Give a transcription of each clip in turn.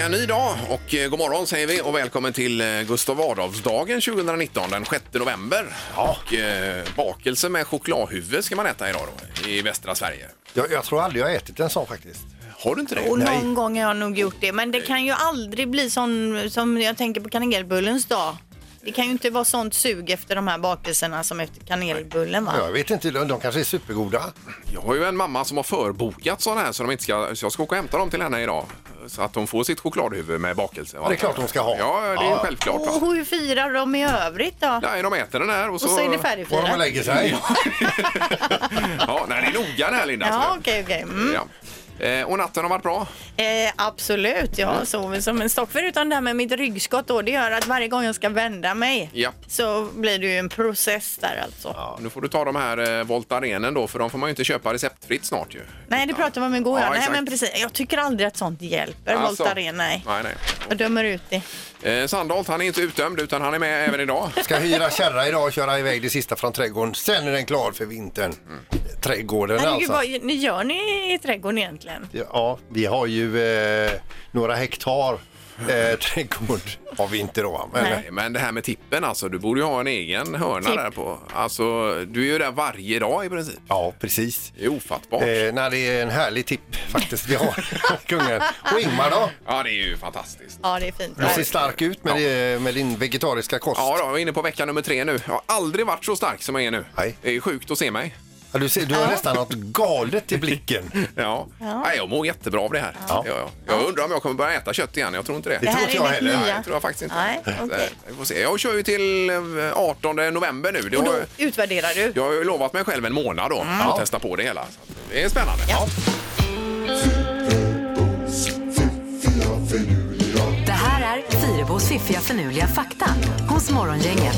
är en ny dag och eh, god morgon säger vi och välkommen till eh, Gustav Adolfsdagen 2019 den 6 november. Och eh, bakelse med chokladhuvud ska man äta idag då i västra Sverige. Jag, jag tror aldrig jag har ätit en sån faktiskt. Har du inte det? Och Nej. någon gång har jag nog gjort det. Men det kan ju aldrig bli sån som jag tänker på kanelbullens dag. Det kan ju inte vara sånt sug efter de här bakelserna som efter kanelbullen va? Jag vet inte, de, de kanske är supergoda. Jag har ju en mamma som har förbokat sådana här så, de inte ska, så jag ska åka och hämta dem till henne idag. Så att de får sitt chokladhuvud med bakelse. det är klart de ska ha. Ja, det är Ja. självklart. Och Va? hur firar de i övrigt då? Nej, de äter den här och så... Och så är det Var de färdigfirat? lägger sig. Ja, nej, det är noga det här Linda. Ja, okej, okej. Mm. Ja. Eh, och natten har varit bra? Eh, absolut, jag sover som en stock. Förutom det här med mitt ryggskott då, det gör att varje gång jag ska vända mig Japp. så blir det ju en process där alltså. Ja, nu får du ta de här eh, Voltarenen då, för de får man ju inte köpa receptfritt snart ju. Nej, det pratade vi om igår. Ja, nej, exakt. men precis. Jag tycker aldrig att sånt hjälper, Alltså. Voltaren. Nej. Nej, nej. Jag dömer ut det. Eh, Sandholt, han är inte utdömd utan han är med även idag. Ska hyra kärra idag och köra iväg det sista från trädgården. Sen är den klar för vintern. Trädgården Herregud, alltså. vad ni gör ni i trädgården egentligen? Ja, vi har ju eh, några hektar eh, trädgård. Har vi inte då. Men, Nej. Nej, Men det här med tippen alltså, du borde ju ha en egen hörna Tipp. där på. Alltså, du är ju där varje dag i princip. Ja, precis. Det är ofattbart. Eh, nej, det är en härlig tipp faktiskt vi har. Kungen. Och Ingmar då? Ja, det är ju fantastiskt. Ja, det är fint. Du ser stark ut med, det, med din vegetariska kost. Ja, då, jag är inne på vecka nummer tre nu. Jag har aldrig varit så stark som jag är nu. Nej. Det är sjukt att se mig. Ja, du, ser, du har nästan något galet i blicken. Ja. Ja. Nej, jag mår jättebra av det här. Ja. Ja, Jag undrar om jag kommer börja äta kött igen. Jag tror inte det. Det Det tror inte jag heller. Nej, det tror jag faktiskt inte. Nej, okej. vi får se. Jag kör ju till eh, 18 november nu. Det Och har, då utvärderar du? jag har ju lovat mig själv en månad då att testa på det hela. Så att det är spännande. Ja. Det här är Fyrabos fiffiga förnuliga fakta hos Morgongänget.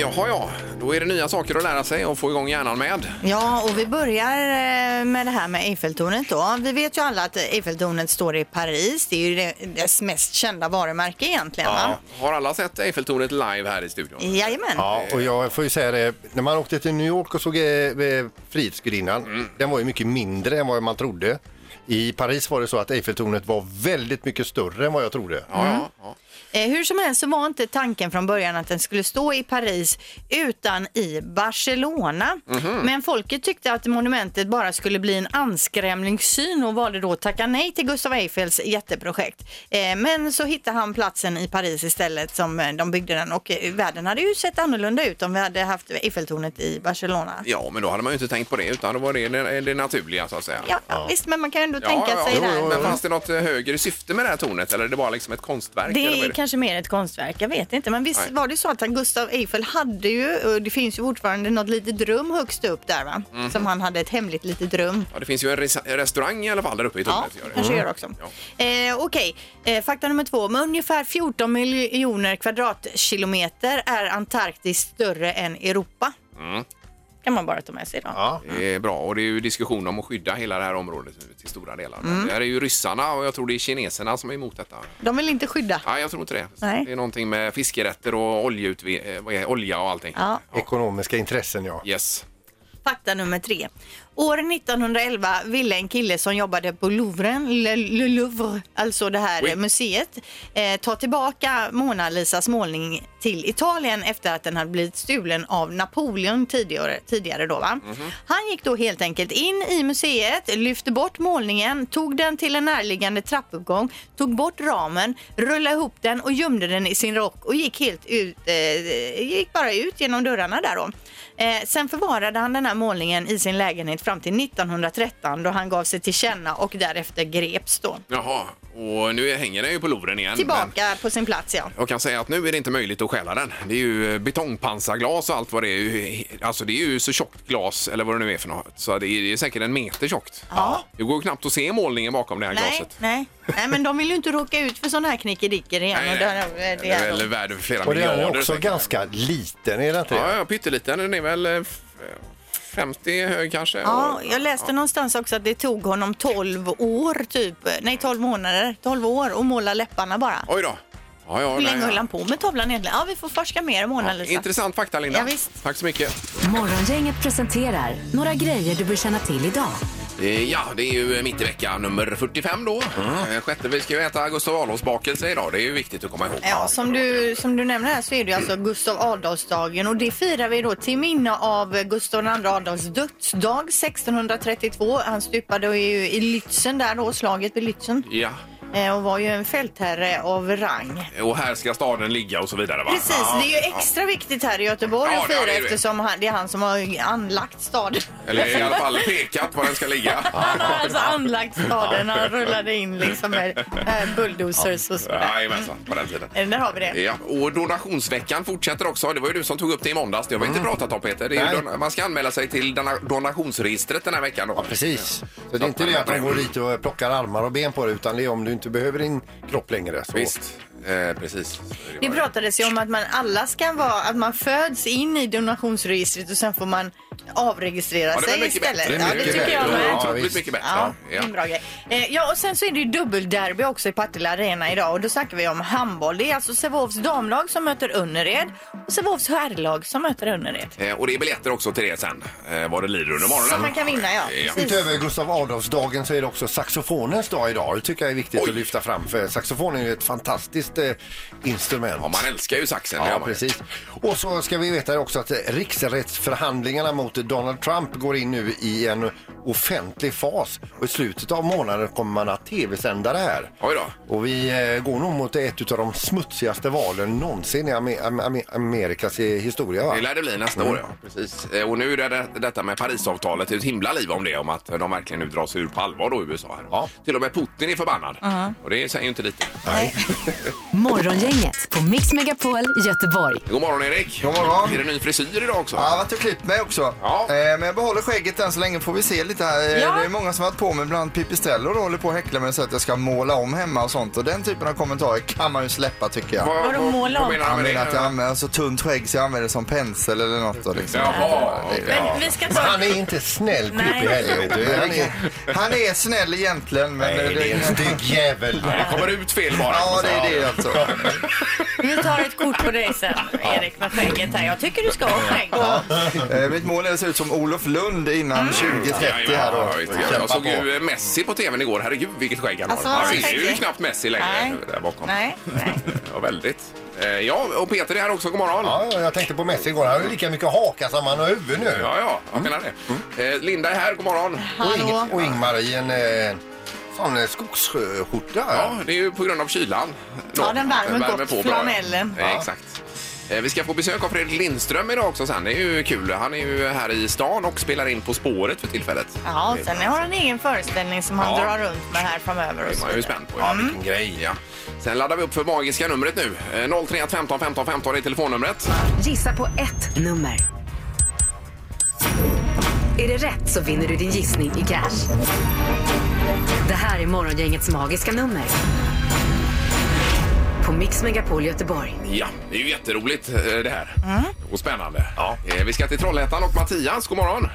Jaha, ja. Då är det nya saker att lära sig och få igång hjärnan med. Ja, och vi börjar eh, med det här med Eiffeltornet då. Vi vet ju alla att Eiffeltornet står i Paris. Det är ju det- dess mest kända varumärke egentligen. Va? Har alla sett Eiffeltornet live här i studion? Jajamän. Ja, och jag får ju säga det, när man åkte till New York och såg eh, eh, Frihetsgudinnan, den var ju mycket mindre än vad man trodde. I Paris var det så att Eiffeltornet var väldigt mycket större än vad jag trodde. Ja, ja, ja. Eh, hur som helst så var inte tanken från början att den skulle stå i Paris utan i Barcelona. Men folket tyckte att monumentet bara skulle bli en anskrämlingssyn och valde då att tacka nej till Gustav Eiffels jätteprojekt. Eh, men så hittade han platsen i Paris istället som eh, de byggde den och eh, världen hade ju sett annorlunda ut om vi hade haft Eiffeltornet i Barcelona. ja, men då hade man ju inte tänkt på det utan då var det det, det naturliga så att säga. Ja, ja, visst, men man kan ju ändå Ja, tänka ja, sig jo, jo, Men fanns det något eh, högre syfte med det här tornet eller är det bara liksom ett konstverk? Det är kanske mer ett konstverk, jag vet inte. Men visst Nej. var det så att han, Gustav Eiffel hade ju, och det finns ju fortfarande något litet rum högst upp där va? Mhm. Som han hade ett hemligt litet rum. Ja, det finns ju en res- restaurang i alla fall där uppe i Ja, tornet. gör det. kanske gör också. Ja. Eh, Okej, eh, fakta nummer två. Med ungefär 14 miljoner kvadratkilometer är Antarktis större än Europa. Mm. Kan man bara ta med sig då. Ja. Det är bra och det är ju diskussion om att skydda hela det här området nu till stora delar. Mm. Men Det här är ju ryssarna och jag tror det är kineserna som är emot detta. De vill inte skydda. Nej, jag tror inte det. Nej. Det är någonting med fiskerätter och oljeutve- eh, vad är, olja och allting. Ja. Ekonomiska intressen ja. Yes. Fakta nummer tre. År 1911 ville en kille som jobbade på Louvren, Le, Le Louvre, alltså det här Oui. museet, eh, ta tillbaka Mona Lisas målning till Italien efter att den hade blivit stulen av Napoleon tidigare. tidigare då, va? Han gick då helt enkelt in i museet, lyfte bort målningen, tog den till en närliggande trappuppgång, tog bort ramen, rullade ihop den och gömde den i sin rock och gick helt ut, eh, gick bara ut genom dörrarna där då. Eh, sen förvarade han den här målningen i sin lägenhet fram till 1913 då han gav sig till känna och därefter greps då. Jaha, och nu hänger den ju på Louvren igen. Men Tillbaka på sin plats ja. jag kan säga att nu är det inte möjligt att stjäla den. Det är ju betongpansarglas och allt vad det är. Alltså det är ju så tjockt glas eller vad det nu är för något. Så det är, det är säkert en meter tjockt. Ja. Det går ju knappt att se målningen bakom det här Nej, glaset. nej. nej, men de vill ju inte råka ut för sådana här knickedickor igen. Nej, och nej. det, är väl värd flera Och den miljarder. är också säkert. ganska liten, är det inte det? Ja, ja, pytteliten. Den är väl eh, 50 hög kanske. Ja, Och- jag läste någonstans också att det tog honom 12 år typ, nej 12 månader, 12 år att måla läpparna bara. Oj då. Ja, ja, Hur länge ja. höll han på med tavlan egentligen? Ja, vi får forska mer om Mona Lisa. Intressant fakta, Linda. Ja, visst. Tack så mycket. Morgongänget presenterar några grejer du bör känna till idag. Eh, Ja, det är ju mitt i vecka nummer 45 då. Mm. Sjätte, vi ska ju äta Gustav Adolfs bakelse idag. Det är ju viktigt att komma ihåg. Ja, som du, som du nämner här så är det ju alltså Gustav Adolfsdagen och det firar vi då till minne av Gustav II Adolfs dödsdag 1632. Han stupade ju i Lützen där då, slaget vid Lützen Ja, eh, och var ju en fältherre av rang. och här ska staden ligga och så vidare va? Precis, Ja, det är ju extra viktigt här i Göteborg Ja, att ja, fira det är det. eftersom han, det är han som har anlagt staden. Eller i alla fall pekat var den ska ligga. Han har alltså anlagt staden, han rullade in liksom med äh, bulldozers och sådär. Jajamensan, på den tiden. Eh, Där har vi det. Ja, och donationsveckan fortsätter också. Det var ju du som tog upp det i måndags. Det har vi inte pratat om Peter. Det är ju Nej. don- man ska anmäla sig till dona- donationsregistret den här veckan. Då. Ja, precis. Så det är inte det att de går dit och plockar armar och ben på det utan det är om du inte behöver din kropp längre. Så. Visst, eh, precis. Det pratades ju om att man alla ska vara, att man föds in i donationsregistret och sen får man avregistrera Ja, det sig mycket istället. bättre. Ja, det Mycket tycker jag bättre. med. Ja, Otroligt visst. mycket bättre. Ja, Ja. en bra grej. Eh, ja, och sen så är det ju dubbelderby också i Partille Arena idag och då snackar vi om handboll. Det är alltså Sävehofs damlag som möter Önnered och Sävehofs herrlag som möter Önnered. Eh, Och det är biljetter också till det sen, eh, vad det lider under morgonen. Som man kan vinna, ja. Ja. Precis. Utöver Gustav Adolfsdagen så är det också saxofonens dag idag. Det tycker jag är viktigt Oj. att lyfta fram för saxofonen är ju ett fantastiskt eh, instrument. Ja, man älskar ju saxen. det gör Ja, man ju. precis. Och så ska vi veta också att eh, riksrättsförhandlingarna mot Donald Trump går in nu i en offentlig fas. Och i slutet av månaden kommer man att tv-sända det här. Oj då. Och vi eh, går nog mot ett av de smutsigaste valen någonsin i Amer- Amer- Amerikas eh, historia. Va? Det lär det bli nästa år, ja. Precis. Eh, Och nu är det detta med Parisavtalet, det är ett himla liv om det, om att de verkligen nu drar sig ur på allvar då, USA. Här. Ja. Till och med Putin är förbannad. Och det säger ju inte lite. Nej. Morgongänget på Mix Megapol Göteborg. God morgon Erik! God morgon. Är det ny frisyr idag också? Ja, jag har varit och klippt mig också. Ja. Eh, men jag behåller skägget än så länge får vi se lite här. Eh, Ja. Det är många som har varit på mig, bland Pipistrello då håller på att häckla mig så att jag ska måla om hemma och sånt. Och den typen av kommentarer kan man ju släppa tycker jag. Vad, Vadå måla om? Han menar att jag det? använder så tunt skägg så jag använder det som pensel eller något. Då, liksom. Jaha. Men vi ska Men ta... han är inte snäll. Pippi heller. Han är, Han är snäll egentligen men... nej, det är en stygg jävel. Det kommer ut fel bara. Ja, det är det alltså. Vi tar ett kort på dig sen, Erik, med skägget här. Jag tycker du ska ha skägg. Eh, mitt mål se ut som Olof Lund innan 2030 här då. Ja, ja. Jag såg ju eh, Messi på tvn igår. Herregud vilket skägg han Alltså, har. vad Han ser ju knappt Messi längre Nej. där bakom. Nej, nej. Ja, väldigt. Eh, Ja, och Peter är här också. God morgon. Ja, ja, jag tänkte på Messi igår. Han har ju lika mycket haka som han har huvud nu. Ja, ja, jag menar det. Eh, Linda är här. God morgon. Och, Hallå? Ing- och Ingmar i en eh, sån eh, skogsskjorta. Ja, det är ju på grund av kylan. Då. Ja, den värmer gott, flanellen. Eh, Exakt. Eh, Vi ska få besök av Fredrik Lindström idag också sen. Det är ju kul. Han är ju här i stan och spelar in På spåret för tillfället. Ja, sen har han en egen föreställning som han Ja. drar runt med här framöver. Och Det är så man ju vidare. spänd på. Ja, vilken grej. Ja. Sen laddar vi upp för magiska numret nu. Eh, 031 15 15 15 är telefonnumret. Gissa på ett nummer. Är det rätt så vinner du din gissning i cash. Det här är Morgongängets magiska nummer. På Mix Megapol Göteborg. Ja, det är ju jätteroligt eh, det här. Och spännande. Ja. Vi ska till Trollhättan och Mattias, god morgon.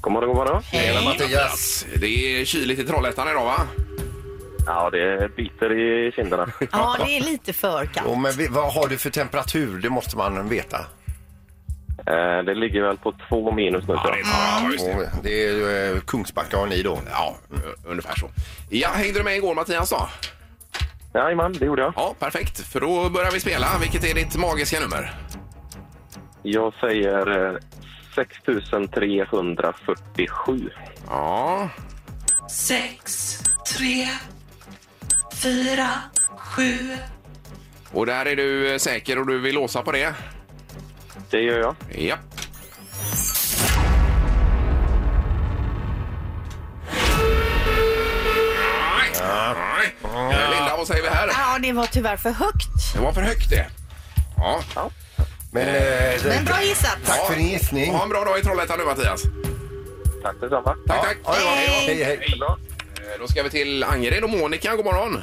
God morgon, god morgon. Tjena Mattias. Det är kyligt i Trollhättan idag va? Ja, det biter i kinderna. Ja, det är lite för kallt. Och men vi- vad har du för temperatur? Det måste man veta. Eh, Det ligger väl på två minus nu. Ja, tror jag. Just det. Och det är ju, eh, Kungsbacka har ni då. Ja, ungefär så. Ja, hängde du med igår Mattias då? Jajamän, det gjorde jag. Ja, perfekt. För då börjar vi spela. Vilket är ditt magiska nummer? Jag säger eh, 6347. Ja, sex, tre, fyra, sju. och där är du eh, säker och du vill låsa på det? Det gör jag. Ja. Eh, Linda, vad säger vi här? Ja, det var tyvärr för högt. Det var för högt det. Ja. Men, eh, det, Men bra gissat. Tack för din gissning. Ha en bra dag i Trollhättan nu Mattias. Tack detsamma. Tack, tack. Ja, ja, Hej. hej, hej. Bra. Eh, Då ska vi till Angered och Monica. God morgon.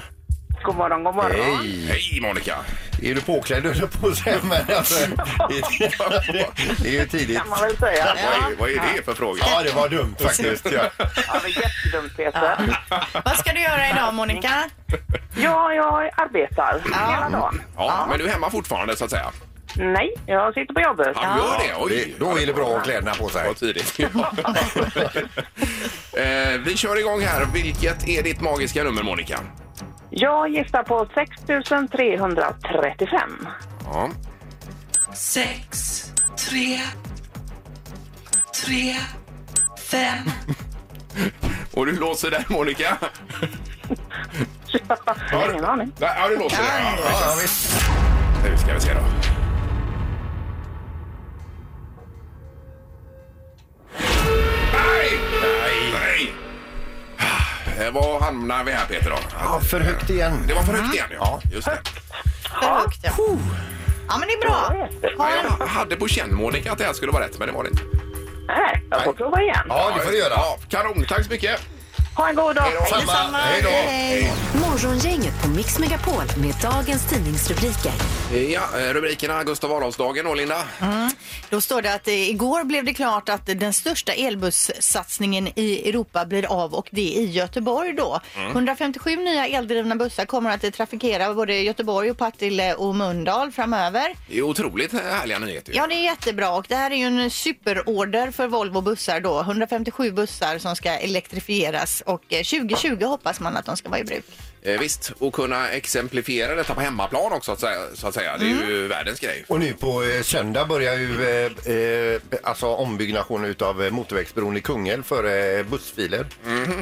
God morgon, god morgon. Hej! Hej Monica! Är du påklädd höll på att säga, men alltså, det, det är ju tidigt. Kan man väl säga. Vad, är, vad är det för fråga? Ja, det var dumt faktiskt. Ja. Ja, det är jättedumt Peter. Vad ska du göra idag Monica? Ja, jag arbetar hela dagen. Ja, men du är hemma fortfarande så att säga? Nej, jag sitter på jobbet. Han gör det? Oj, Det, då är det bra att ha kläderna på sig. Vad tidigt. eh, vi kör igång här. Vilket är ditt magiska nummer Monica? Jag gissar på 6335. Ja. sex, tre, tre, fem, Och du låser där Monica? Jag har ingen aning. Nej, Ja, du låser där. Ja, Ja, visst. Nu ska vi se då. Nej! Nej! Nej! Eh, Var hamnar vi här Peter då? Ja, för högt igen. Det var för högt igen ja. Just det. För högt ja. Ja men det är bra. Ha en, Jag hade på känn Monica att det här skulle vara rätt men det var det inte. Nej, jag får prova igen. Ja, det får du göra. Ja, kanon, tack så mycket. Ha en god dag. Hej då. hej. Morgongänget på Mix Megapol med dagens tidningsrubriker. Ja, eh, rubrikerna Gustav Adolfsdagen och Linda. Då står det att eh, igår blev det klart att den största elbussatsningen i Europa blir av och det i Göteborg då. 157 nya eldrivna bussar kommer att trafikera både Göteborg och Partille och Mölndal framöver. Det är otroligt härliga nyheter. Ja, det är jättebra och det här är ju en superorder för Volvo bussar då. 157 bussar som ska elektrifieras och eh, 2020 hoppas man att de ska vara i bruk. Eh, visst, och kunna exemplifiera detta på hemmaplan också så att säga. Så att säga. Det är Mm. ju världens grej. Och nu på eh, söndag börjar ju eh, eh, alltså ombyggnationen utav eh, motorvägsbron i Kungälv för eh, bussfiler.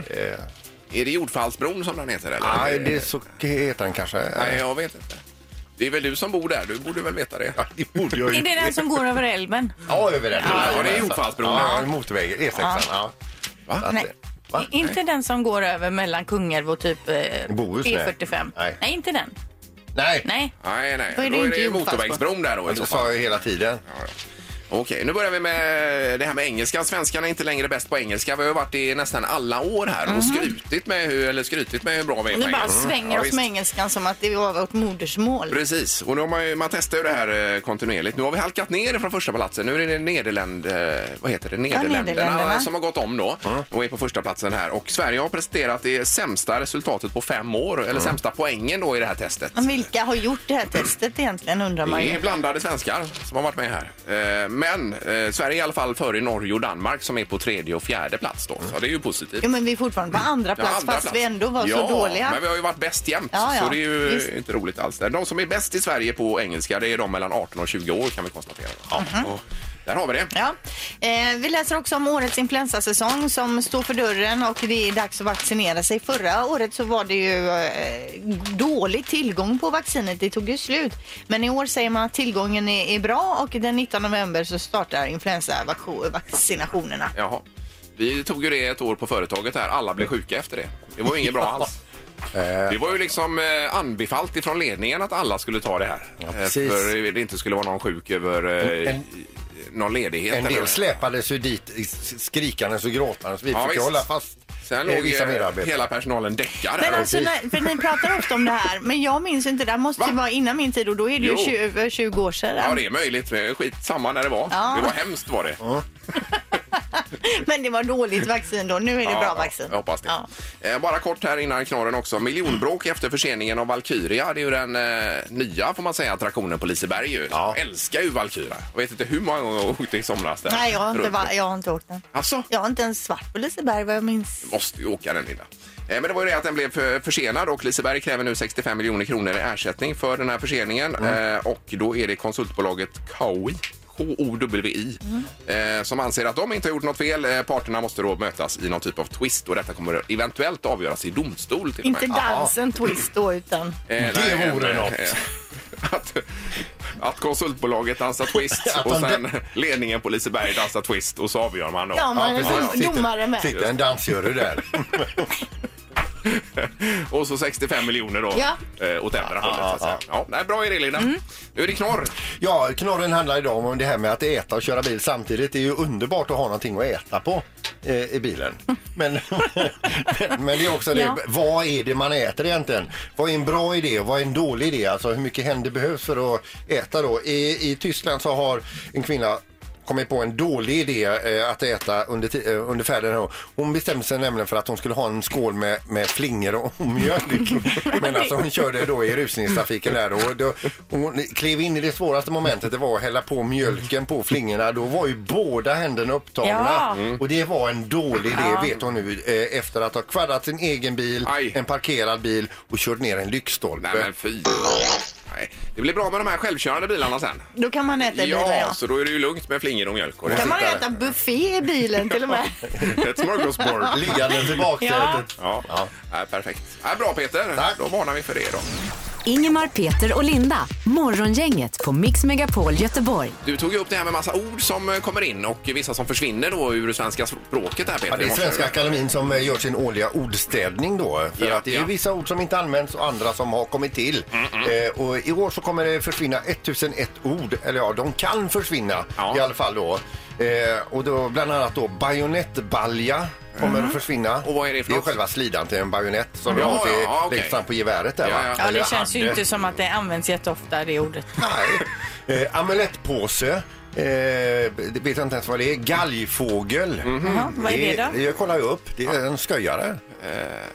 Eh, Är det Jordfallsbron som den heter? Eller? nej, det är så heter den kanske. Nej, jag vet inte. Det är väl du som bor där, du borde väl veta det? Ja, det borde jag Är det den som går över älven? Ja, över den. Ja, det är Jordfallsbron, Ja, ja. motorvägen, E6. Ja. Va? Så att, Nej. Eh, va? Inte den som går över mellan Kungälv och typ eh, Bohuslän. E45. Nej. Nej, inte den. Nej, Nej. Nej, nej. Då är det Då är inte det motorvägsbron där då i så det sa jag hela tiden. Okej, nu börjar vi med det här med engelska. Svenskarna är inte längre bäst på engelska. Vi har ju varit i nästan alla år här och skrutit med hur, eller skrytit med hur bra vi är på Ni bara engelska. svänger Ja, oss visst. med engelskan som att det var vårt modersmål. Precis, och nu har man, ju, man testar ju det här eh, kontinuerligt. Nu har vi halkat ner från första platsen. Nu är det Nederländ, eh, vad heter det? Nederländerna Nederländerna. som har gått om då och är på första platsen här. Och Sverige har presterat det sämsta resultatet på fem år, eller sämsta poängen då i det här testet. Men vilka har gjort det här testet egentligen undrar man Det är ju. blandade svenskar som har varit med här. Eh, Men eh, Sverige är i alla fall före Norge och Danmark som är på tredje och fjärde plats då. Så det är ju positivt. Jo, men vi är fortfarande på andra Ja, plats andra fast plats. vi ändå var ja, så dåliga. men vi har ju varit bäst jämt. Ja, ja, Så det är ju visst. inte roligt alls. De som är bäst i Sverige på engelska det är de mellan 18 och 20 år kan vi konstatera. Ja. och Där har vi det. Ja. Eh, vi läser också om årets influensasäsong som står för dörren och det är dags att vaccinera sig. Förra året så var det ju eh, dålig tillgång på vaccinet. Det tog ju slut. Men i år säger man att tillgången är, är bra och den 19 november så startar influensavaccinationerna. Jaha. Vi tog ju det ett år på företaget här. Alla blev sjuka efter det. Det var ju inget bra alls. Det var ju liksom eh, anbefallt ifrån ledningen att alla skulle ta det här. Eh, precis. för det inte skulle vara någon sjuk över eh, En- någon ledighet. En eller- del släpades ju dit skrikandes och gråtandes. Vi Ja, fick visst. hålla fast Sen eh, låg vissa eh, medarbetare. hela personalen däckar Men här. alltså, när, för ni pratar ofta om det här, men jag minns inte. Det här måste ju Va? vara innan min tid och då är det ju Jo. 20, över 20 år sedan. Ja, det är möjligt. Skit samma när det var. Ja. Det var hemskt var det. Men det var dåligt vaccin då. Nu är det Ja, bra vaccin. Jag hoppas det. Ja. Eh, bara kort här innan knorren också. Miljonbråk efter förseningen av Valkyria. Det är ju den eh, nya, får man säga, attraktionen på Liseberg. Ju. Ja. Jag älskar ju Valkyria. Jag vet inte hur många gånger jag åkte i somras där. Nej, jag har, inte, Runt. va- jag har inte åkt den. Alltså, Jag har inte ens svart på Liseberg vad jag minns. måste ju åka den Linda. Eh, Men det var ju det att den blev för, försenad och Liseberg kräver nu 65 miljoner kronor i ersättning för den här förseningen. Eh, och då är det konsultbolaget Kawi H-O-W-I eh, som anser att de inte har gjort något fel. Eh, parterna måste då mötas i någon typ av twist och detta kommer eventuellt avgöras i domstol. Till Inte dansen twist då utan... Eh, Det vore eh, något. eh, Att, att konsultbolaget dansar twist och sen ledningen på Liseberg dansar twist och så avgör man då. Ja, man dom- domare med. Sitter en dansjury där. och så 65 miljoner då Ja. eh, åt ändra hållet. Så att säga. Ja, nej, bra idé Linda. Mm. Nu är det knorr. Ja, knorren handlar idag om det här med att äta och köra bil samtidigt. Det är ju underbart att ha någonting att äta på eh, i bilen. Men, men det är också det, Ja. vad är det man äter egentligen? Vad är en bra idé och vad är en dålig idé? Alltså hur mycket händer behövs för att äta då? I, i Tyskland så har en kvinna kommit på en dålig idé eh, att äta under, eh, under färden. Hon bestämde sig nämligen för att hon skulle ha en skål med, med flingor och mjölk. Men alltså hon körde då i rusningstrafiken där och då, hon klev in i det svåraste momentet. Det var att hälla på mjölken på flingorna. Då var ju båda händerna upptagna Ja. och det var en dålig idé vet hon nu eh, efter att ha kvaddat sin egen bil, Aj. en parkerad bil och kört ner en lyktstolpe. Nej men fy. Nej. Det blir bra med de här självkörande bilarna sen. Då kan man äta i bilen, Ja, ja. så då är det ju lugnt med flingor och mjölk. Och Kan man äta buffé i bilen till och med? Ett smörgåsbord. Liggandes i baksätet. Ja, Nej, perfekt. Nej, bra Peter. Tack. Då varnar vi för det då. Ingemar, Peter och Linda. Morgongänget på Mix Megapol Göteborg. Du tog ju upp det här med massa ord som eh, kommer in och vissa som försvinner då ur svenska språket här Peter. Ja, det är. Svenska Akademin som eh, gör sin årliga ordstädning då. För Ja, att det är ja. vissa ord som inte används och andra som har kommit till. Eh, och I år så kommer det försvinna 1001 ord, eller ja, de kan försvinna Ja. i alla fall då. Eh, och då bland annat då bajonettbalja kommer att försvinna. Och vad är det för Det är något? själva slidan till en bajonett som Ja, ja, ja, okej. längst fram på geväret där Ja, va? ja. Ja, Eller det känns ju hade. inte som att det används jätteofta, det ordet. Nej. Eh, amulettpåse. Eh, det vet jag inte ens vad det är. Galgfågel. Jaha, vad är det då? Jag kollar ju upp. Det är en sköjare.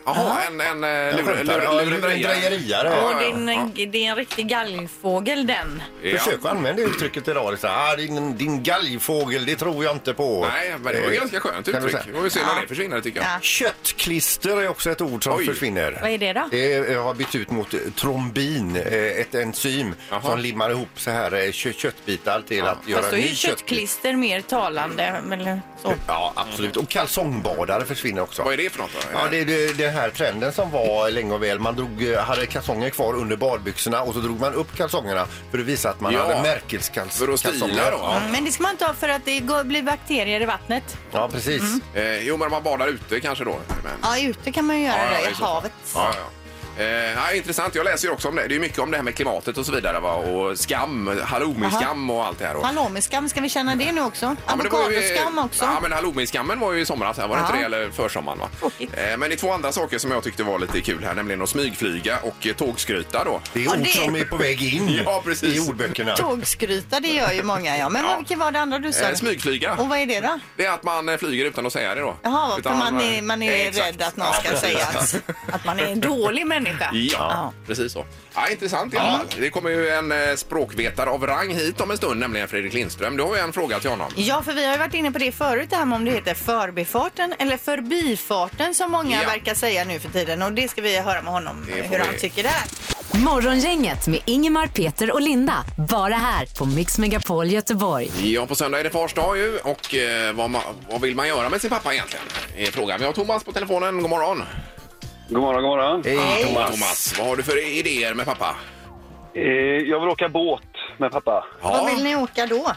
Jaha, en, en, en En lur- skämtare. lur- Ja, lurendrejare. ja, det är, en, ja. det är en riktig galgfågel den. Ja. Försök att använda uttrycket idag. Så här, ah, din, din galgfågel, det tror jag inte på. Nej, men det var ju Eh, ganska skönt kan du uttryck. säga. Vi får se när det försvinner tycker jag. Ja. Köttklister är också ett ord som Oj. försvinner. Vad är det då? Det eh, har bytt ut mot eh, trombin, eh, ett enzym Jaha. som limmar ihop så här eh, kö- köttbitar till att göra Fast då är ny ju köttklister. köttklister mer talande. Eller så. Ja, absolut. Och kalsongbadare försvinner också. Vad är det för något då? Ja, det är det, den här trenden som var länge och väl. Man drog, eh, hade kalsonger kvar under badbyxorna och så drog man upp kalsongerna för att visa att man Ja, hade märkeskalsonger. för att stila då. Ja. Mm, Men det ska man inte ha för att det går, blir bakterier i vattnet. Ja, precis. Eh, jo, men man badar ute kanske då. Men... Ja, ute kan man ju göra Ja, ja, det i i så fall. havet. Ja, ja. Eh, ja, intressant. Jag läser ju också om det. Det är mycket om det här med klimatet och så vidare. Va? Och skam, halloumi-skam och allt det här. Och... Halloumiskam, ska vi känna det nu också? Ja, var ju- Avokadoskam också. Ja, men halloumi-skammen var ju i somras. Här, var det Ja. inte det? Eller försommaren, va? Eh, men det är två andra saker som jag tyckte var lite kul här, nämligen att smygflyga och eh, tågskryta då. Det är ord det- som är på väg in Ja, precis. i ordböckerna. Tågskryta, det gör ju många ja. Men Ja. vad, vilket var det andra du sa? Eh, smygflyga. Och vad är det då? Det är att man eh, flyger utan att säga det då. Jaha, för Utan man är, man är Eh, rädd att någon Ja, ska precis. säga att, att man är en dålig människa. Ja, precis så. Ja, intressant i alla fall. Det kommer ju en eh, språkvetare av rang hit om en stund, nämligen Fredrik Lindström. Du har ju en fråga till honom. Ja, för vi har ju varit inne på det förut, det här med om det heter förbifarten eller förbifarten som många Ja. verkar säga nu för tiden. Och det ska vi höra med honom Det får hur han vi. tycker där. Morgongänget med Ingemar, Peter och Linda. Bara här på Mix Megapol Göteborg. Ja, på söndag är det fars dag ju och eh, vad, ma- vad vill man göra med sin pappa egentligen? Är frågan. Vi har Thomas på telefonen. God morgon. God morgon, god morgon. Hej Thomas. Thomas, vad har du för idéer med pappa? Eh, jag vill åka båt med pappa. Vad vill ni åka då?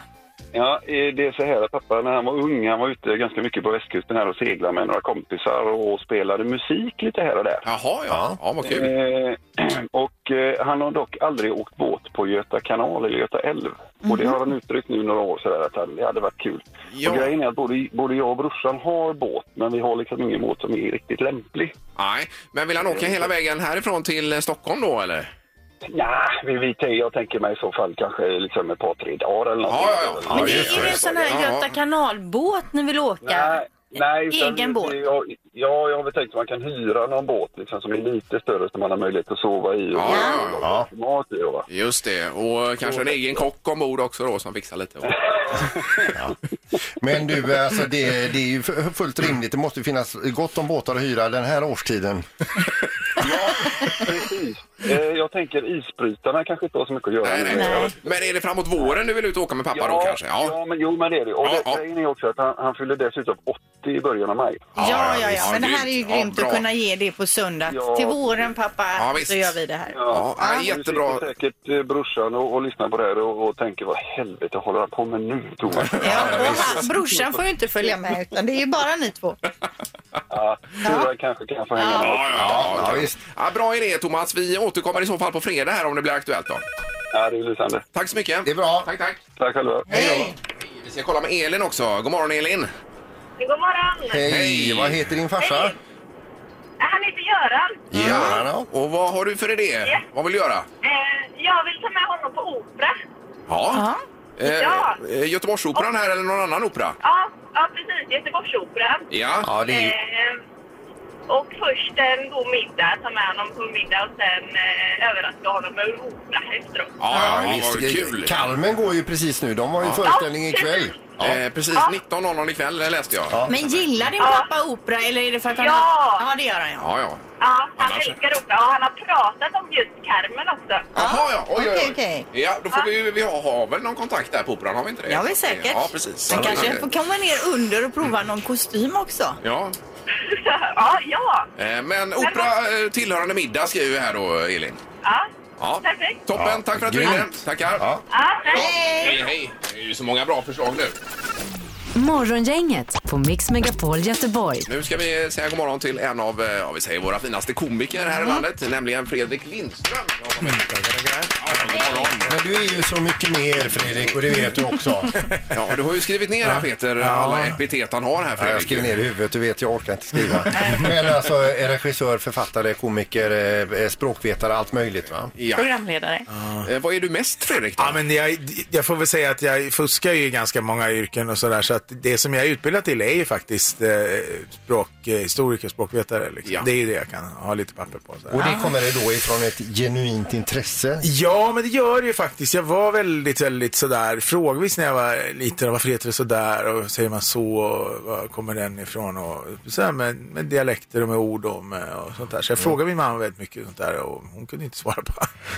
Ja, eh, det är så här att pappa när han var ung, han var ute ganska mycket på västkusten här och seglade med några kompisar och spelade musik lite här och där. Jaha, ja. Ja, vad kul. Eh, och eh, han har dock aldrig åkt båt på Göta kanal eller Göta älv. Och det har han uttryckt nu några år sådär att det hade varit kul. Ja. Och grejen är att både, både jag och brorsan har båt, men vi har liksom ingen båt som är riktigt lämplig. Nej, men vill han åka hela vägen härifrån till Stockholm då eller? Ja, vi, vi, jag tänker mig i så fall kanske liksom ett par, tre dagar eller något. Ja, ja, ja. Men Ja, det just är ju det. en sån här Ja, Göta ja. kanalbåt ni vill åka. Nej, nej, utan Egen vi- båt. Jag, ja, jag har väl tänkt att man kan hyra någon båt liksom, som är lite större som man har möjlighet att sova i. Och Ja, ja, ja. Mat i, va? Just det, och kanske en egen kock ombord också då som fixar lite. Men du, alltså det, det är ju fullt rimligt. Det måste finnas gott om båtar att hyra den här årstiden. Precis. Eh, jag tänker isbrytarna kanske inte har så mycket att göra Nej, nej. det. Men är det framåt våren du vill ut och åka med pappa då kanske? Ja, men, jo men det är det. Och Ja, det, ja. grejen är också att han, han fyller dessutom 80 i början av maj. Ja, ja, ja. visst. Men det här är ju Ja, grymt bra. att kunna ge det på söndag. Ja. Till våren pappa, Ja, visst. så gör vi det här. Ja, ja, Nu jättebra. sitter säkert eh, brorsan och, och lyssnar på det här och, och tänker vad helvete håller han på med nu Thomas? Ja, och han, brorsan får ju inte följa med utan det är ju bara ni två. Ja, syrran kanske kan få hänga med. Ja, ja, Ja, ja, visst. ja, bra idé Thomas. Vi återkommer i så fall på fredag här om det blir aktuellt då. Ja, det är lysande. Tack så mycket. Det är bra. Tack, tack. Tack själva. Hej! Vi ska kolla med Elin också. God morgon Elin. God morgon! Hej, Hej. vad heter din farsa? Han heter Göran. Göran, ja. Och vad har du för idé? Vad vill du göra? Eh, jag vill ta med honom på opera. Ja. Eh, Ja. eh, Göteborgsoperan här eller någon annan opera? Ja, ja precis. Göteborgsoperan. Ja. Ja, det är, Eh, och först en god middag, ta med honom på middag och sen eh, överraska honom med opera efteråt. Ja, ja, ja, visst. vad kul. Carmen går ju precis nu. De har ju föreställning ikväll. Eh, precis 19.00 ikväll läste jag. Ja, Men gillar din pappa opera eller är det för att han... Ja. Ja, det gör han ja. ja. Ja, han Annars- älskar opera och han har pratat om just Carmen också. Jaha, ja. Oj, oj, Okej, oj. okej. Ja, då får vi, vi har, har väl någon kontakt där på operan, har vi inte det? Ja, vi säkert. Ja, precis. Ja, kanske får komma ner under och prova någon kostym också. Ja, ja, ja. eh, men opera eh, tillhörande middag skriver vi här då, Elin. Ja, Ja, perfekt. toppen. Ja, Tack för att du grymt. ringde. Tackar. Ja. Ja, hej. Hej, hej. Det är ju så många bra förslag nu. Morgongänget på Mix Megapol Göteborg. Nu ska vi säga god morgon till en av, eh, ja, vi säger våra finaste komiker här i landet, nämligen Fredrik Lindström. Morgon. Men du är ju så mycket mer Fredrik och det vet du också. Ja, du har ju skrivit ner här Peter, alla epitet han har här Ja, jag Fredrik. skriver ner i huvudet, du vet jag orkar inte skriva. Men alltså eh, regissör, författare, komiker, eh, språkvetare, allt möjligt va? Ja. Programledare. Eh, vad är du mest Fredrik? Då? Ja, men jag, jag får väl säga att jag fuskar ju i ganska många yrken och sådär. Så att det som jag är utbildad till är ju faktiskt eh, språkhistoriker, språkvetare. Liksom. Ja. Det är ju det jag kan ha lite papper på. Så. Och det kommer det då ifrån ett genuint intresse? Ja, men det gör det ju faktiskt. Jag var väldigt, väldigt sådär frågvis när jag var liten. Varför heter det sådär och säger man så och var kommer den ifrån och sådär med, med dialekter och med ord och, med, och sånt där. Så jag frågade min mamma väldigt mycket sånt där och hon kunde inte svara på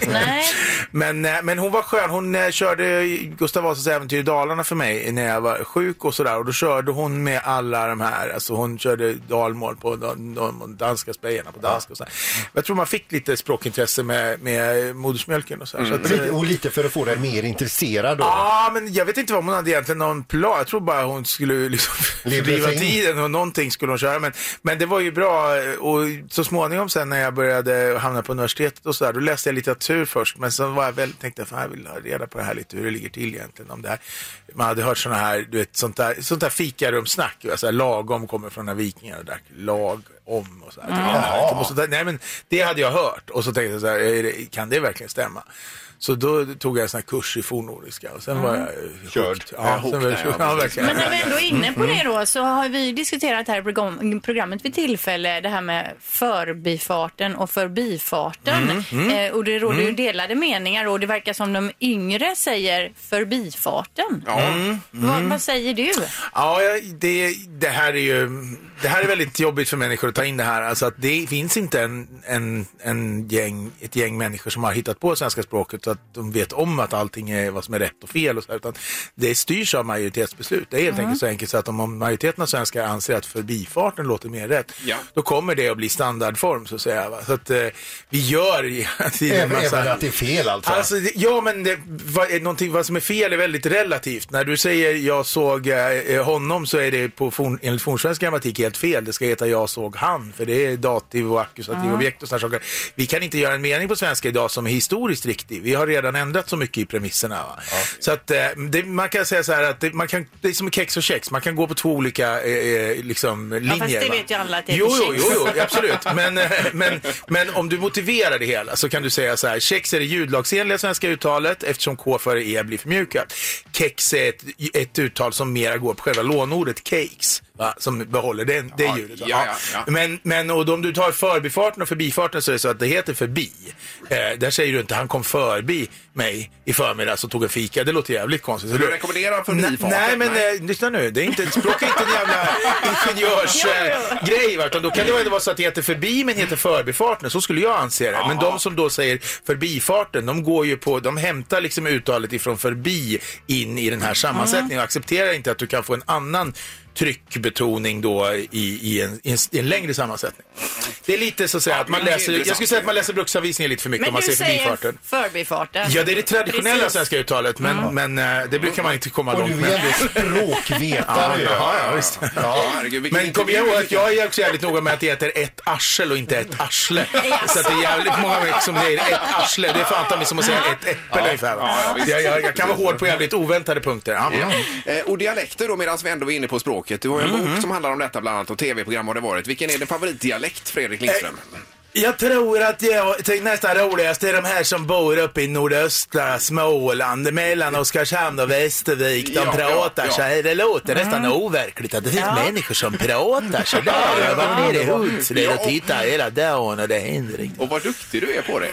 Nej. men, eh, men hon var skön. Hon eh, körde Gustav Vasas äventyr i Dalarna för mig när jag var sjuk och sådär. Och då körde hon med alla de här. Alltså hon körde dalmål på de, de danska spejarna på danska och sådär. Jag tror man fick lite språkintresse med, med modersmjölken och sådär. Så att, Lite- Och lite för att få dig mer intresserad då? Ja, men jag vet inte vad hon hade egentligen någon plan. Jag tror bara hon skulle liksom driva tiden och någonting skulle hon köra. Men, men det var ju bra och så småningom sen när jag började hamna på universitetet och sådär, då läste jag litteratur först. Men sen var jag väldigt, tänkte jag, fan jag vill ha reda på det här lite, hur det ligger till egentligen. Om det här. Man hade hört sådana här, du vet, sånt där, sånt där fikarumsnack. Alltså, lagom kommer från när vikingar drack lag om och så här. Jaha. Och så där, nej men det hade jag hört och så tänkte jag så här, kan det verkligen stämma? Så då tog jag en sån här kurs i fornnordiska och sen var jag eh, Körd. Ja, sen var jag, ja, ja, precis. verkligen. Men när vi ändå är inne på det då så har vi diskuterat här i program- programmet vid tillfälle det här med förbifarten och förbifarten. Eh, och det råder ju delade meningar och det verkar som de yngre säger förbifarten. Ja. Vad, vad säger du? Ja, jag- det, det här är ju det här är väldigt jobbigt för människor att ta in det här. Alltså att det finns inte en, en, en gäng, ett gäng människor som har hittat på svenska språket så att de vet om att allting är vad som är rätt och fel. Och så här, utan det styrs av majoritetsbeslut. Det är helt enkelt så enkelt så att om majoriteten av svenskar anser att förbifarten låter mer rätt, Ja. då kommer det att bli standardform så att säga. Va? Så att eh, vi gör Även, massa- även att det är fel alltså? Alltså, ja, men det, vad, är någonting, vad som är fel är väldigt relativt. När du säger jag såg eh, honom så är det på forn, enligt fornsvensk grammatik helt fel. Det ska heta jag såg han, för det är dativ och ackusativ objekt och sådana saker. Vi kan inte göra en mening på svenska idag som är historiskt riktig. Vi har redan ändrat så mycket i premisserna. Va? Så att eh, det, man kan säga så här att det, man kan, det är som kex och kex. Man kan gå på två olika eh, eh, liksom, linjer. fast det vet ju alla att det är jo, jo, jo, jo, absolut. Men, eh, men, men om du motiverar det hela så kan du säga så här. Kex är det ljudlagsenliga svenska uttalet eftersom K före E blir förmjukat. Kex är ett, ett uttal som mera går på själva lånordet cakes. Va, som behåller det, det Ja, ljudet. ja, ja. Men, men och om du tar förbifarten och förbifarten så är det så att det heter förbi. Eh, där säger du inte han kom förbi mig i förmiddags och tog en fika. Det låter jävligt konstigt. Så Du rekommenderar förbifarten? nej, men Nej. eh, lyssna nu. Det är inte, språk är inte en jävla ingenjörsgrej. utan då kan det ändå vara så att det heter förbi men heter förbifarten. Så skulle jag anse det. Men de som då säger förbifarten, de går ju på, de hämtar liksom uttalet ifrån förbi in i den här sammansättningen och accepterar inte att du kan få en annan tryckbetoning då i, i, en, i, en, i en längre sammansättning. Det är lite så att säga att man är läser, jag skulle säga att man läser bruksanvisningen lite för mycket Men om man du säger säger förbifarten. förbifarten. Ja, det är det traditionella Precis. svenska uttalet, men, men eh, det brukar man inte komma Och långt du med. är ändå språkvetare. ju. Ja, ja, visst. Ja, herregud, Men kom ihåg att jag är också jävligt noga med att det heter ett arsel och inte ett arsle. Så att det är jävligt många människor som säger ett arsle. Det är fan mig som att säga ett äpple ungefär. ja, jag, jag, jag kan vara hård på jävligt oväntade punkter. Ja. Eh, och dialekter då, medan vi ändå är inne på språket. Du har ju en Mm. bok som handlar om detta bland annat och tv-program har det varit. Vilken är din favoritdialekt, Fredrik Lindström? Jag tror att jag tycker nästan roligast är de här som bor uppe i nordöstra Småland, mellan Oskarshamn och Västervik. De Ja, pratar ja, så här. Det låter nästan overkligt att det finns människor som pratar så där. Jag var nere i Hultsfred och tittade hela dagen och det händer inte. Och vad duktig du är på det.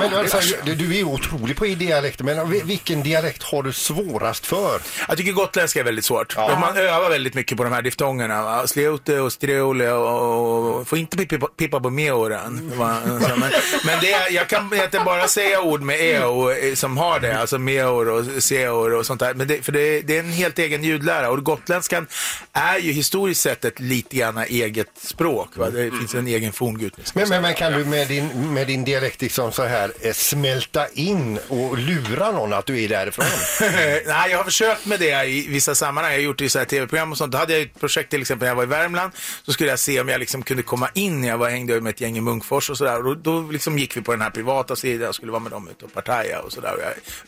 Men alltså, du, du är otrolig på dialekter, men vi- vilken dialekt har du svårast för? Jag tycker gotländska är väldigt svårt. Man övar väldigt mycket på de här diftongerna. Slute och strule och, och får inte pippa, pippa på meoren. Va. Så, Men, men det, är- jag kan inte bara säga ord med eo eh, som har det, alltså meor och seor och sånt där. Men det, för det, det är en helt egen ljudlära och gotländskan är ju historiskt sett ett lite grann eget språk. Va? Det finns en egen forngutnisk. Men, men, men kan du med din, med din dialekt liksom så här eh, smälta in och lura någon att du är därifrån? Nej, jag har försökt med det i vissa sammanhang. Jag har gjort det i så här tv-program och sånt. Då hade jag ett projekt till exempel när jag var i Värmland. Så skulle jag se om jag liksom kunde komma in. Jag var, hängde med ett gäng i Munkfors och sådär. Och då, då liksom gick vi på den här privata sidan. Jag skulle vara med dem ute och partaja och sådär. Och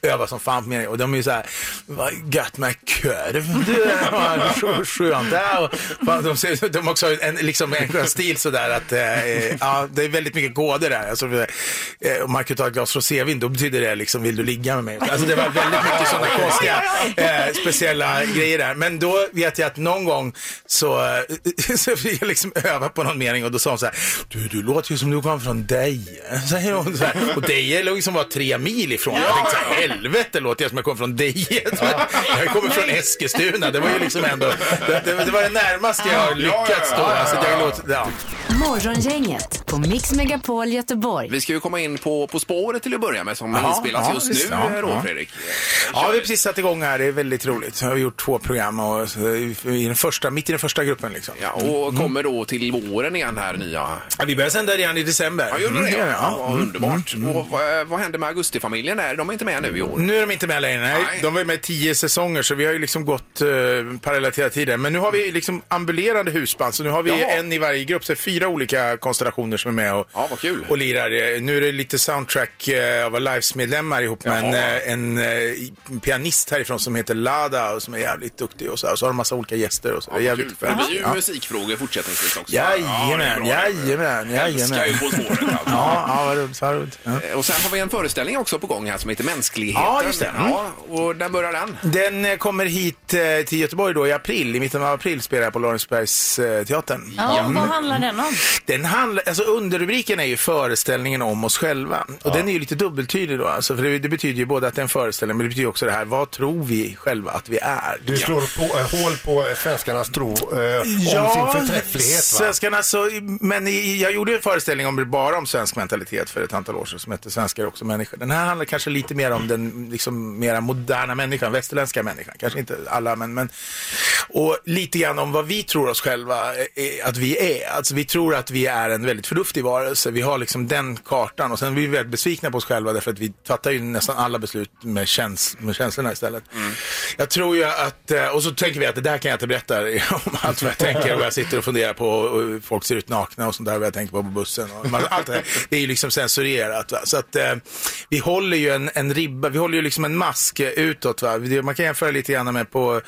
jag övade som fan på mig. Och de är ju så här, vad gött med korv. Du, vad skönt det är. Och de, ser- de har också en, liksom en skön stil sådär att eh, ja, det är väldigt mycket koder där. Alltså, eh, om man kan ta ett glas rosévin då betyder det liksom, vill du ligga med mig? Alltså det var väldigt mycket sådana konstiga eh, speciella grejer där. Men då vet jag att någon gång så, eh, så fick jag liksom öva på någon mening och då sa hon så här, du, du låter ju som du kommer från Deje. Säger hon så här. Och Deje låg liksom bara tre mil ifrån. Jag tänkte så här, helvete låter jag som jag kommer från Deje. Jag kommer från Eskilstuna. Det var ju liksom ändå, det, det, det var det närmaste jag har lyckats då. Alltså, det låter, ja. Morgongänget på Mix Megapol Göteborg. Vi ska ju komma in på På spåret till att börja med som Ja, inspelas ja, just visst, nu ja, då, ja. Fredrik. Ja, vi har precis satt igång här. Det är väldigt roligt. Jag har gjort två program och så i den första, mitt i den första gruppen liksom. Ja, och kommer då till våren igen här nya. Ja, vi börjar sända redan i december. Ja, gör du det? Mm, Ja, ja. vad underbart. Och vad, vad händer med Augustifamiljen? där? De är inte med nu i år. Nu är de inte med längre. Nej. Nej. De var ju med i tio säsonger så vi har ju liksom gått uh, parallellt hela tiden. Men nu har vi liksom ambulerande husband så nu har vi Jaha. en i varje grupp. Så fyra olika konstellationer som är med och, Ja, vad kul. och lirar. Eh, Nu är det lite soundtrack uh, av Lives-medlemmar ihop med en, Jaha. eh, en eh, pianist härifrån som heter Lada och som är jävligt duktig och så, här. så har de massa olika gäster och så. det är jävligt Kul, det blir ju Ja. musikfrågor fortsättningsvis också. Jajamän, det är bra. jajamän, Jag älskar ju. På spåret alltså. Ja, ja, vad roligt, vad roligt. Ja. Eh, Och sen har vi en föreställning också på gång här som heter Mänskligheten. Ja, just det. Mm. Ja, och när börjar den? Den eh, kommer hit eh, till Göteborg då i april. I mitten av april spelar jag på Lorensbergsteatern. Ja, vad handlar den om? Den handlar, alltså underrubriken är ju föreställningen om oss själva. Och den är ju lite dubbeltydig då. Alltså, för det, det betyder ju både att det är en föreställning men det betyder ju också det här, vad tror vi själva att vi är? Du slår på, äh, hål på eh, svenskarnas tro eh, om sin förträfflighet. Va? svenskarna så, men i, jag gjorde en föreställning om bara om svensk mentalitet för ett antal år sedan som hette Svenskar är också människor. Den här handlar kanske lite mer om den liksom mera moderna människan, västerländska människan. Kanske inte alla men, men och lite grann om vad vi tror oss själva eh, att vi är. Alltså vi tror att vi är en väldigt förnuftig varelse. Vi har liksom den kartan och sen är vi väldigt besvikna på oss själva därför att vi fattar ju nästan alla beslut med, käns med känslorna istället. Jag tror ju att, eh, och så tänker vi att det där kan jag inte berätta om allt vad jag tänker och vad jag sitter och funderar på och folk ser ut nakna och sånt där vad jag tänker på på bussen. Och allt det, det är ju liksom censurerat. Va? Så att eh, vi håller ju en, en ribba, vi håller ju liksom en mask eh, utåt. Va? Man kan jämföra lite grann med på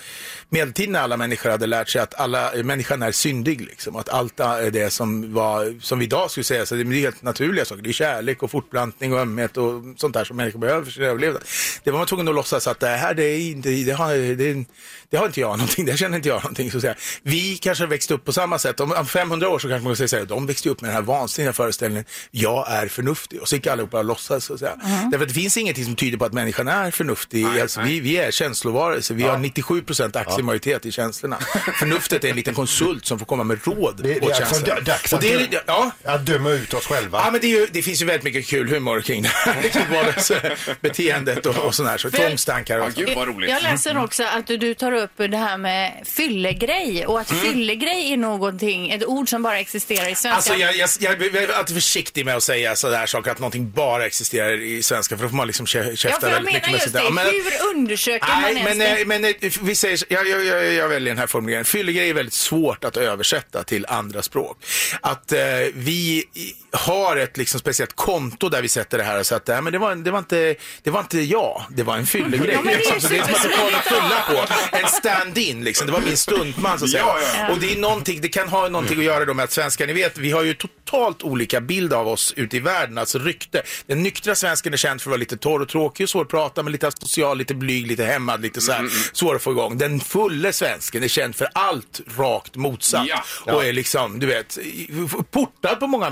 medeltiden när alla människor hade lärt sig att alla, människan är syndig liksom. Att allt är det som var, som vi idag skulle säga, så det är helt naturliga saker. Det är kärlek och fortplantning och ömhet och sånt där som människor behöver för sin överlevnad. Det var man tvungen att låtsas att det här, det, är inte, det, har, det, det har inte jag någonting, det känner inte jag någonting. Så att säga. Vi kanske växte upp på samma sätt. Om, om 500 år så kanske man kan säga att de växte upp med den här vansinniga föreställningen, jag är förnuftig. Och så gick allihopa och låtsas. Så att säga. Därför att det finns ingenting som tyder på att människan är förnuftig. Nej, alltså, nej. vi, vi är känslovarelser, vi har 97 procent aktiemajoritet i känslorna. Förnuftet är en liten konsult som får komma med råd Det, det åt är alltså känslorna. d- dags Och att, det, är, dö- ja, att döma ut oss själva. Ja, men det, är ju, det finns ju väldigt mycket kul humor kring det här. Liksom beteendet och, och sådär. Så tvångstankar och Ja, gud vad roligt. Jag läser också att du, du tar upp det här med fyllegrej och att fyllegrej är någonting, ett ord som bara existerar i svenska. Alltså jag, jag, jag är alltid försiktig med att säga sådär saker, att någonting bara existerar i svenska, för då får man liksom kä- käfta ja, för jag väldigt mycket menar just det. men- Hur undersöker man Nej, ens men, det? eh, men eh, vi säger, jag, jag, jag, jag väljer den här formuleringen. Fyllegrej är väldigt svårt att översätta till andra språk. Att eh, vi har ett liksom speciellt konto där vi sätter det här och så att äh, men det, var, det, var inte, det var inte jag, det var en fyllegrej. Ja, men det är liksom. Så det är som att supersmidigt fylla på. En stand-in liksom. Det var min stuntman så att säga. Ja, ja. Och det är någonting, det kan ha någonting att göra då med att svenskar, ni vet, vi har ju totalt olika bild av oss ute i världen, alltså rykte. Den nyktra svensken är känd för att vara lite torr och tråkig och svår att prata med, lite asocial, lite blyg, lite hämmad, lite så här, Mm, svår att få igång. Den fulle svensken är känd för allt rakt motsatt Ja. och är liksom, du vet, portad på många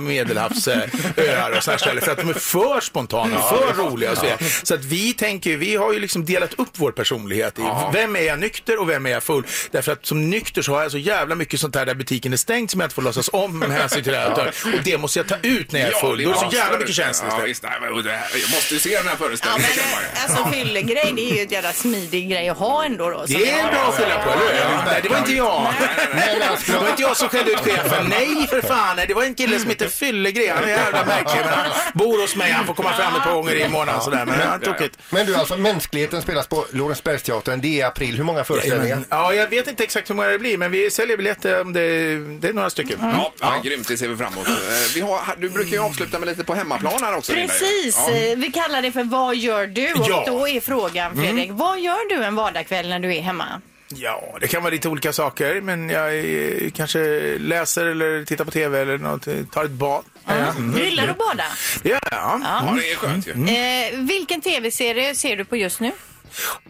medelhavsöar och sådana ställen för att de är för spontana, för roliga och så. Så att vi tänker, vi har ju liksom delat upp vår personlighet i vem är jag nykter och vem är jag full. Därför att som nykter så har jag så jävla mycket sånt här där butiken är stängd som jag inte får låtsas om med hänsyn till det här. Och det måste jag ta ut när jag är full. Då är det så jävla mycket känslor. Ja, visst, nej, men det här- jag måste ju se den här Ja, föreställningen. men, eh, alltså fyllegrej, det är ju ett jävla smidig grej att ha ändå då. Det är bra att skylla på, eller hur? Nej, det var inte jag. Det var inte jag som skällde ut chefen. Nej, för fan. Nej, det var en kille som heter Fyllegrej. Han är jävla märklig. Men han bor hos mig. Han får komma fram ett par gånger i månaden. Sådär. Men ja, tokigt. Men du, alltså mänskligheten spelas på Lorensbergsteatern. Det är i april. Hur många föreställningar? Ja, jag vet inte exakt hur många det blir, men vi säljer biljetter om det, det är några stycken. Ja, ja, grymt. Det ser vi fram emot. Eh, Vi har, du brukar ju avsluta med lite på hemmaplan här också. Precis, Ja. eh, vi kallar det för Vad gör du? Och Ja. då är frågan Fredrik, vad gör du en vardagskväll när du är hemma? Ja, det kan vara lite olika saker, men jag eh, kanske läser eller tittar på TV eller något, tar ett bad. Ja, mm. Du gillar att bada? Jag. Ja. Ja, det är skönt ju. Eh, vilken tv-serie ser du på just nu?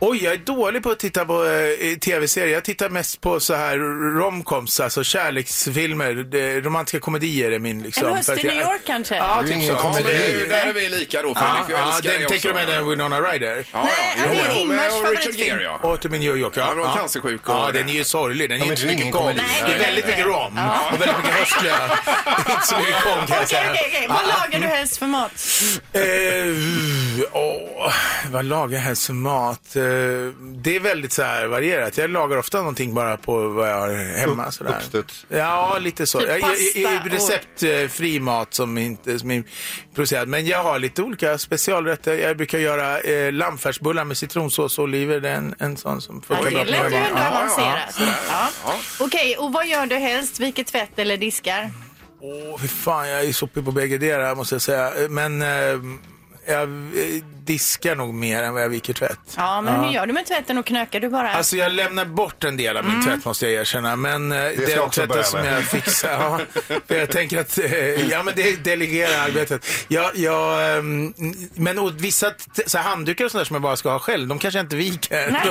Oj, jag är dålig på att titta på eh, tv-serier. Jag tittar mest på så här romcoms, alltså kärleksfilmer. Det, romantiska komedier är min liksom. En höst för i jag- New York kanske? Ja, Det är typ så. Ja, men komedi. det är ju- där är vi lika då, Ja, Fredrik. Jag ja, älskar den, tänker du också. med den Winona Ryder? Ja, ja, Nej, jo, det är jo, Ingmars med Richard favoritfilm. Gere, ja. Åter min New York, ja. Ja, de var cancersjuk Ja, den är ju sorglig. Den är men inte så det är mycket ingen kom. komedi. Det är väldigt mycket rom och väldigt mycket höstliga. inte så mycket kom kan jag Okej, säga. okej, okej. Vad lagar du helst för mat? Eh, åh, vad lagar jag helst för mat? Eh, det är väldigt så här varierat. Jag lagar ofta någonting bara på vad jag har hemma. Sådär. uppstuds. Ja, lite så. Typ Jag- jag- Receptfri mat som inte som är producerad. Men jag har lite olika specialrätter. Jag brukar göra eh, lammfärsbullar med citronsås och oliver. Det är en, en sån som Ja, funkar det bra lät ju på ändå hemma. Ja, avancerat. Ja. Okej, och vad gör du helst? Vilket tvätt eller diskar? Åh, fy fan, jag är sopig på bägge delar måste jag säga. Men eh, jag eh, diskar nog mer än vad jag viker tvätt. Ja, men hur gör du med tvätten och knökar du bara? Alltså jag lämnar bort en del av min tvätt måste jag erkänna. Men eh, jag den också tvätten som jag fixar, ja, för jag tänker att, eh, ja men det delegerar arbetet. Jag, jag, ehm, men och vissa t- så här handdukar och sådär som jag bara ska ha själv, de kanske jag inte viker. Nej. Du?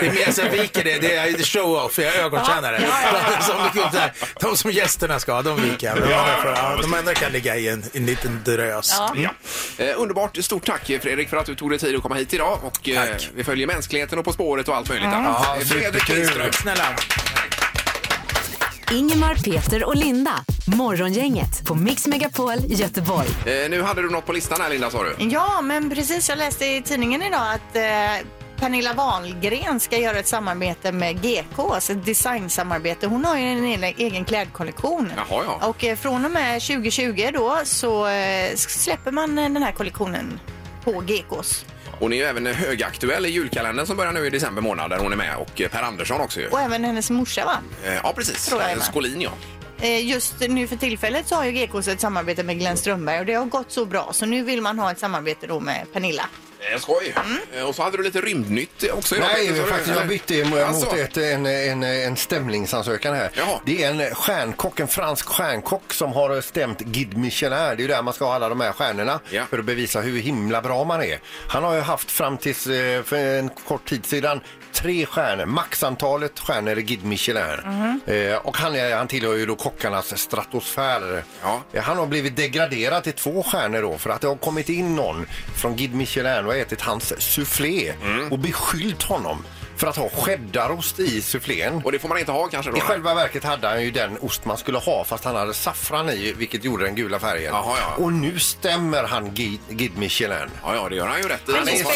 Det är mer så jag viker det, det är show-off, jag är ögontjänare. Ja, ja, ja, De, som, så här, de som gästerna ska ha, de viker jag. Ja, De andra kan ligga i en, en liten drös. Ja. Ja. Eh, underbart. Stort tack Fredrik för att du tog dig tid att komma hit idag. Och, eh, Tack. vi följer mänskligheten och På spåret och allt möjligt Mm. annat. Ja, Fredrik. Lindström. Snälla. Ingemar, Peter och Linda. Morgongänget på Mix Megapol Göteborg. Eh, nu hade du något på listan här Linda sa du. Ja, men precis. Jag läste i tidningen idag att eh, Pernilla Wahlgren ska göra ett samarbete med GK, alltså ett designsamarbete. Hon har ju en egen- egen klädkollektion. Jaha, ja. Och eh, från och med 2020 då så eh, släpper man eh, den här kollektionen på GKs. Hon är ju även högaktuell i julkalendern som börjar nu i december månad där hon är med och eh, Per Andersson också ju. Och även hennes morsa va? Eh, Ja precis. Tror jag är med. Skolin ja. Eh, Just nu för tillfället så har ju GKs ett samarbete med Glenn Strömberg och det har gått så bra så nu vill man ha ett samarbete då med Pernilla. Eh, Skoj. Eh, Och så hade du lite rymdnytt också idag. Nej, Peter, så faktiskt, jag bytte mot Alltså. ett, en, en, en stämningsansökan här. Jaha. Det är en stjärnkock, en fransk stjärnkock som har stämt Guide Michelin. Det är ju där man ska ha alla de här stjärnorna Ja. för att bevisa hur himla bra man är. Han har ju haft fram tills eh, för en kort tid sedan tre stjärnor. Maxantalet stjärnor i Guide Michelin. Eh, och han, är, han tillhör ju då kockarnas stratosfär. Ja. Eh, Han har blivit degraderad till två stjärnor då för att det har kommit in någon från Guide Michelin och ätit hans soufflé Mm. och beskyllt honom för att ha cheddarost i soufflén. Och det får man inte ha kanske då? I själva verket hade han ju den ost man skulle ha fast han hade saffran i vilket gjorde den gula färgen. Jaha, ja. Och nu stämmer han Guide, Guide Michelin. Ja, ja, det gör han ju rätt i. Han är Så-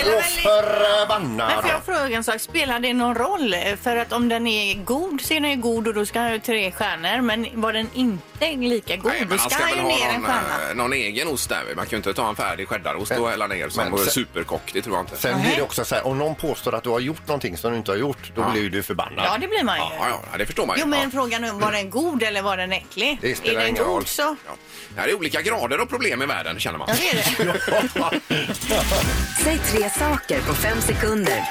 förbannad. Men får jag fråga en sak, spelar det någon roll? För att om den är god så är den ju god och då ska han ha tre stjärnor. Men var den inte lika god Nej, men han ska väl ha en någon, eh, någon egen ost där. Man kan ju inte ta en färdig cheddarost och hälla ner som men sen- superkock. Det tror jag inte. Sen blir det också så här, om någon påstår att du har gjort någonting som du inte har gjort, då blir du förbannad. Ja, det blir man ju. Ja, ja, det förstår man ju. Jo, men ja. frågan är var den god eller var den äcklig? Det spelar är den ingen god roll. så... Ja. Det är olika grader av problem i världen känner man. Ja, det är det. Säg tre saker på fem sekunder.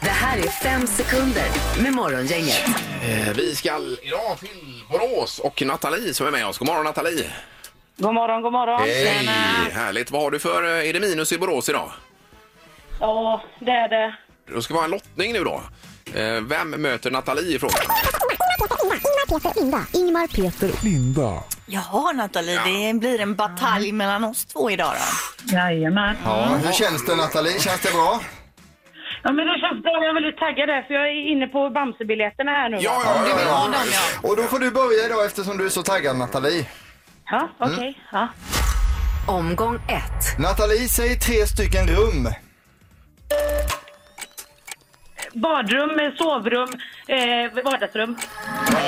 Det här är fem sekunder med Morgongänget. Eh, Vi ska idag till Borås och Nathalie som är med oss. God morgon Nathalie! God morgon, god morgon. Hej! Härligt. Vad har du för... eh, Är det minus i Borås idag? Ja, det är det. Då ska vi ha en lottning nu då. Eh, Vem möter Nathalie i frågan? Ingmar, Peter, Linda. Jaha, Nathalie, det blir en batalj mellan oss två idag då. Jajamän. Ja, hur känns det Nathalie? Känns det bra? Ja, men det känns bra. Jag är väldigt taggad där, för jag är inne på Bamsebiljetterna här nu. va? Ja, ja, Du vill ja. dem, ja. Och då får du börja idag eftersom du är så taggad Nathalie. Ja, okej. Ja. Omgång ett. Nathalie, säg tre stycken rum. Badrum, sovrum, eh, vardagsrum.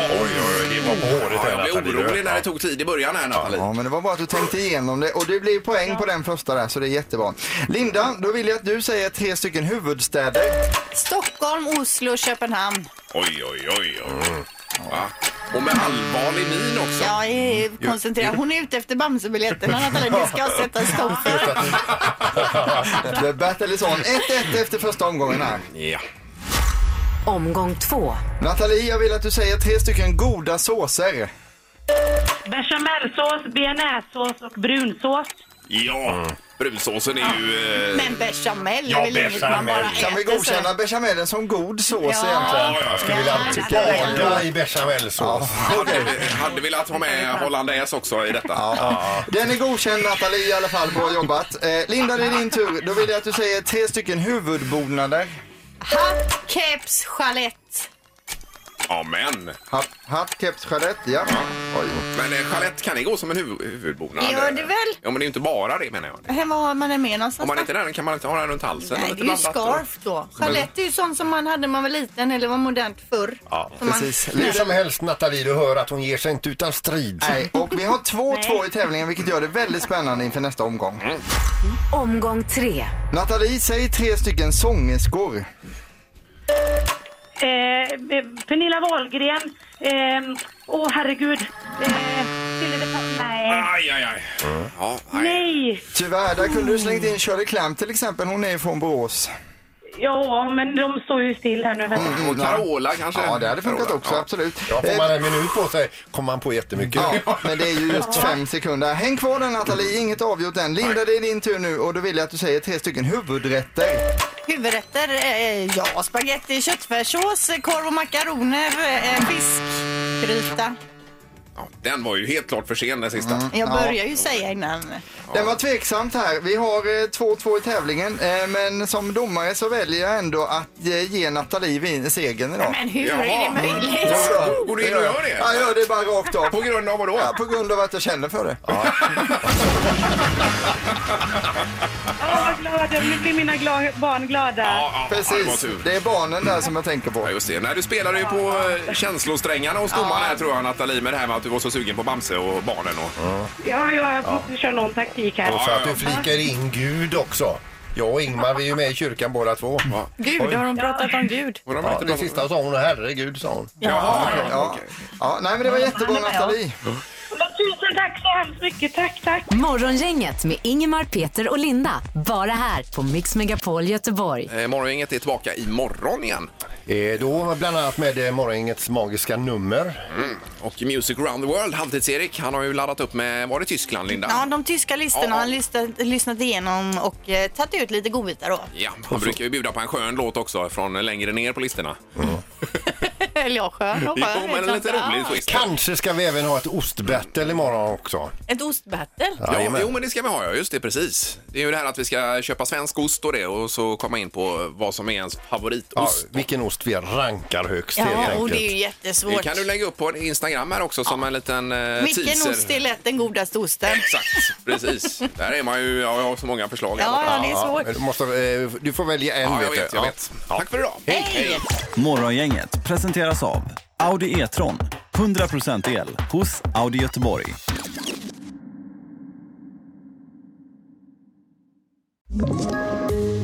Oj, oj, oj, det var på håret Ja, jag blev orolig när det tog tid i början här Nathalie. Ja, men det var bra att du tänkte igenom det och det blir poäng på den första där så det är jättebra. Linda, då vill jag att du säger tre stycken huvudstäder. Stockholm, Oslo, Köpenhamn. Oj, oj, oj. oj. Och med allvarlig min också. Jag är koncentrerad. Hon är ute efter Bamsebiljetterna, Nathalie. Det ska sätta stopp för. The battle is on. 1-1 efter första omgången här. Ja. Omgång två. Nathalie, jag vill att du säger tre stycken goda såser. Bechamelsås, bearnaisesås och brunsås. Ja, brunsåsen är ju... Eh... Men bechamel Ja, är väl inget man bara bechamel. Kan vi äter godkänna så. bechamelen som god sås Ja. egentligen? Ja, ja, Skulle vilja bada i bechamelsås. hade, hade velat ha med hollandaise också i detta. Ja. Den är godkänd Nathalie i alla fall, bra jobbat. Eh, Linda, det är din tur. Då vill jag att du säger tre stycken huvudbonader. Hatt, keps, chalett. Ja, men. Hatt, hatt keps, chalett, ja. Oj. Men eh, kan det gå som en huvud, huvudbonad? Gör det väl? Ja, men det är ju inte bara det menar jag. Var har man den med någonstans? Om man inte är den kan man inte ha den runt halsen? Nej, det är ju scarf då. Chalett är ju sånt som man hade när man var liten eller var modernt förr. Ja, Som man- Precis. Hur som helst Nathalie, du hör att hon ger sig inte utan strid. Nej, och vi har 2-2 i tävlingen vilket gör det väldigt spännande inför nästa omgång. Omgång tre. Nathalie, säg tre stycken sångerskor. Eh, Pernilla Wahlgren. Eh, Åh, herregud. Eh, Nej. Aj, aj, aj. Ja, nej. Nej. Tyvärr, där kunde du slängt in Shirley Clamp till exempel. Hon är från Borås. Ja, men de står ju still här nu. Du. Och Carola kanske? Ja, det hade funkat Carola, också, ja. absolut. Ja, får man en minut på sig kommer man på jättemycket. Ja, men det är ju just fem sekunder. Häng kvar där Nathalie, inget avgjort än. Linda, det är din tur nu och då vill jag att du säger tre stycken huvudrätter. Huvudrätter, eh, ja, spaghetti, köttfärssås, korv och makaroner, eh, fiskgryta. Ja, den var ju helt klart för sen den sista. Jag Ja. börjar ju säga innan. Den var tveksamt här. Vi har eh, 2-2 i tävlingen, eh, men som domare så väljer jag ändå att eh, ge Nathalie vin- segern idag. Men hur Jaha. är det möjligt? Går du in och gör det? Jag gör det bara rakt av. På grund av vad då? Ja, på grund av att jag känner för det. Glad. Nu blir mina gla- barn glada. Ja, ja, ja, det var Precis, tur. det är barnen där som jag tänker på. Ja, just det. Nej, du spelade ju på eh, känslosträngarna hos domaren här tror jag Nathalie med det här med att du var så sugen på Bamse och barnen. Och... Ja, jag måste köra någon taktik här. Och så att du flikar in Gud också. Jag och Ingmar vi är ju med i kyrkan båda två. Gud, har de pratat om Gud? Och de Ja, det sista sa hon herregud sa hon. Ja, Ja, ja, nej men det var jättebra Nathalie. Tack Tack så hemskt mycket. Tack, tack. Morgongänget med Ingemar, Peter och Linda. Bara här på Mix Megapol Göteborg. Eh, Morgongänget är tillbaka imorgon igen. Eh, då bland annat med eh, morgongängets magiska nummer. Mm. Och Music around the world, Halvtids-Erik, han har ju laddat upp med, var det Tyskland Linda? Ja, de tyska listorna Ja. har han lyssnat, lyssnat igenom och eh, tagit ut lite godbitar då. Ja, han brukar ju bjuda på en skön låt också från längre ner på listorna. Eller ja, skön och skön. Jo, men en lite rolig twist. Kanske ska vi även ha ett ostbattle imorgon också. Ett ostbattle. Ja, Jajamän. jo, men det ska vi ha, ja. Just det, precis. Det är ju det här att vi ska köpa svensk ost och det och så komma in på vad som är ens Ja, favoritost. vilken ost vi rankar högst helt Ja, och det är ju Det jättesvårt. kan du lägga upp på Instagram här också som en liten eh, Vilken teaser. ost är lätt den godaste osten? Exakt, precis. Där är man ju, ja, jag har så många förslag. här Ja, borta. ja, det är svårt. Du, måste, eh, du får välja en. Ja, jag vet jag Ja. vet. Tack för idag. Hej! Morgongänget presenteras av Audi E-tron. 100% el hos Audi Göteborg.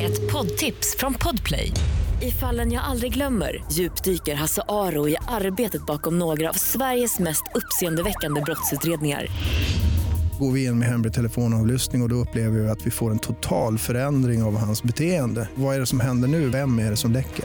Ett poddtips från Podplay. I fallen jag aldrig glömmer djupdyker Hasse Aro i arbetet bakom några av Sveriges mest uppseendeväckande brottsutredningar. Går vi in med hemlig telefonavlyssning och, och då upplever vi att vi får en total förändring av hans beteende. Vad är det som händer nu? Vem är det som läcker?